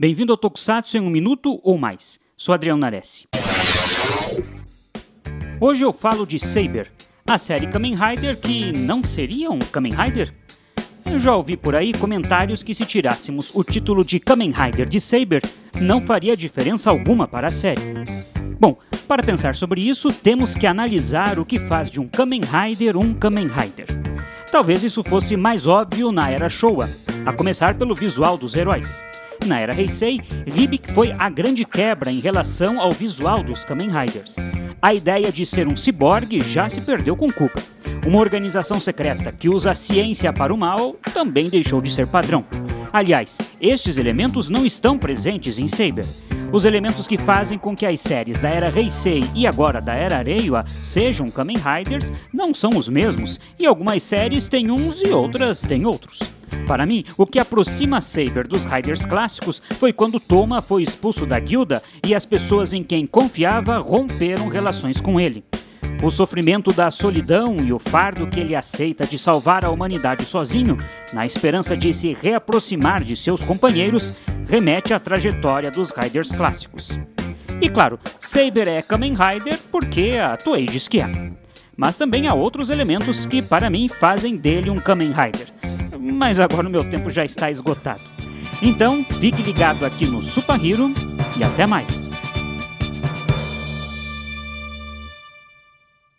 Bem-vindo ao Tokusatsu em um minuto ou mais. Sou Adriano Nares. Hoje eu falo de Saber, a série Kamen Rider que não seria um Kamen Rider? Eu já ouvi por aí comentários que se tirássemos o título de Kamen Rider de Saber, não faria diferença alguma para a série. Bom, para pensar sobre isso, temos que analisar o que faz de um Kamen Rider um Kamen Rider. Talvez isso fosse mais óbvio na era Showa, a começar pelo visual dos heróis. Na era Heisei, Ribic foi a grande quebra em relação ao visual dos Kamen Riders. A ideia de ser um ciborgue já se perdeu com Kuka. Uma organização secreta que usa a ciência para o mal também deixou de ser padrão. Aliás, estes elementos não estão presentes em Saber. Os elementos que fazem com que as séries da era Heisei e agora da era Reiwa sejam Kamen Riders não são os mesmos, e algumas séries têm uns e outras têm outros. Para mim, o que aproxima Saber dos Riders clássicos foi quando Toma foi expulso da guilda e as pessoas em quem confiava romperam relações com ele. O sofrimento da solidão e o fardo que ele aceita de salvar a humanidade sozinho, na esperança de se reaproximar de seus companheiros, remete à trajetória dos Riders clássicos. E claro, Saber é Kamen Rider porque a Toei diz que é. Mas também há outros elementos que, para mim, fazem dele um Kamen Rider mas agora o meu tempo já está esgotado. Então, fique ligado aqui no Super Hero e até mais.